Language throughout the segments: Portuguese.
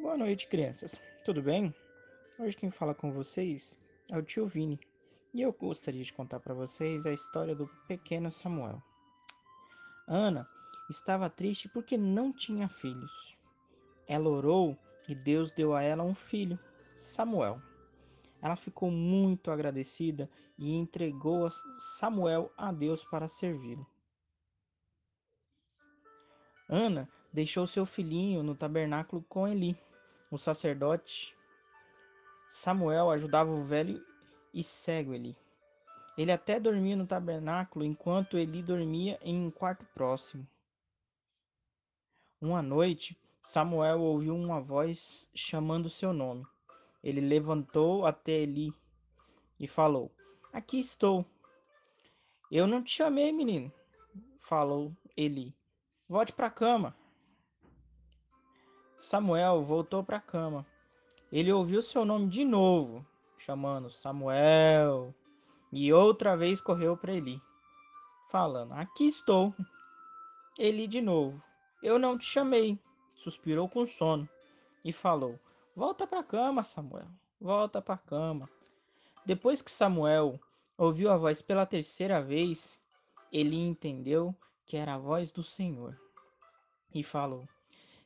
Boa noite, crianças. Tudo bem? Hoje quem fala com vocês é o tio Vini e eu gostaria de contar para vocês a história do pequeno Samuel. Ana estava triste porque não tinha filhos. Ela orou e Deus deu a ela um filho, Samuel. Ela ficou muito agradecida e entregou Samuel a Deus para servi-lo. Ana deixou seu filhinho no tabernáculo com Eli o sacerdote Samuel ajudava o velho e cego Eli. Ele até dormia no tabernáculo enquanto Eli dormia em um quarto próximo. Uma noite, Samuel ouviu uma voz chamando seu nome. Ele levantou até Eli e falou: Aqui estou. Eu não te chamei, menino, falou Eli. Volte para a cama. Samuel voltou para a cama. Ele ouviu seu nome de novo, chamando Samuel, e outra vez correu para Eli, falando: Aqui estou. Eli de novo: Eu não te chamei. Suspirou com sono e falou: Volta para a cama, Samuel. Volta para a cama. Depois que Samuel ouviu a voz pela terceira vez, Eli entendeu que era a voz do Senhor e falou: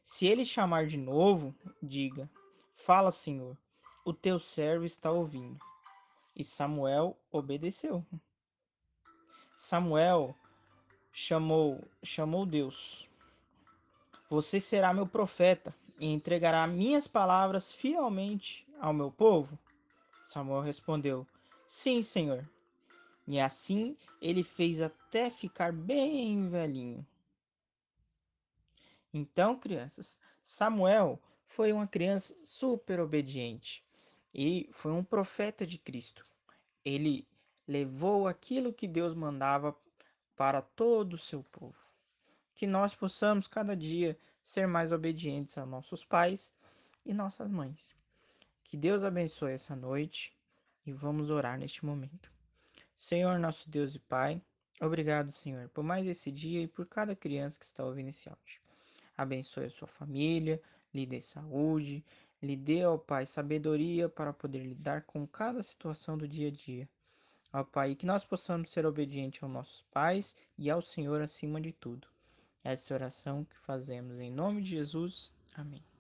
se ele chamar de novo, diga: Fala, Senhor, o teu servo está ouvindo. E Samuel obedeceu. Samuel chamou, chamou Deus. Você será meu profeta e entregará minhas palavras fielmente ao meu povo? Samuel respondeu: Sim, Senhor. E assim ele fez até ficar bem velhinho. Então, crianças, Samuel foi uma criança super obediente e foi um profeta de Cristo. Ele levou aquilo que Deus mandava para todo o seu povo. Que nós possamos cada dia ser mais obedientes a nossos pais e nossas mães. Que Deus abençoe essa noite e vamos orar neste momento. Senhor, nosso Deus e Pai, obrigado, Senhor, por mais esse dia e por cada criança que está ouvindo esse áudio abençoe a sua família, lhe dê saúde, lhe dê, ó Pai, sabedoria para poder lidar com cada situação do dia a dia. Ó Pai, que nós possamos ser obedientes aos nossos pais e ao Senhor acima de tudo. Essa é oração que fazemos em nome de Jesus. Amém.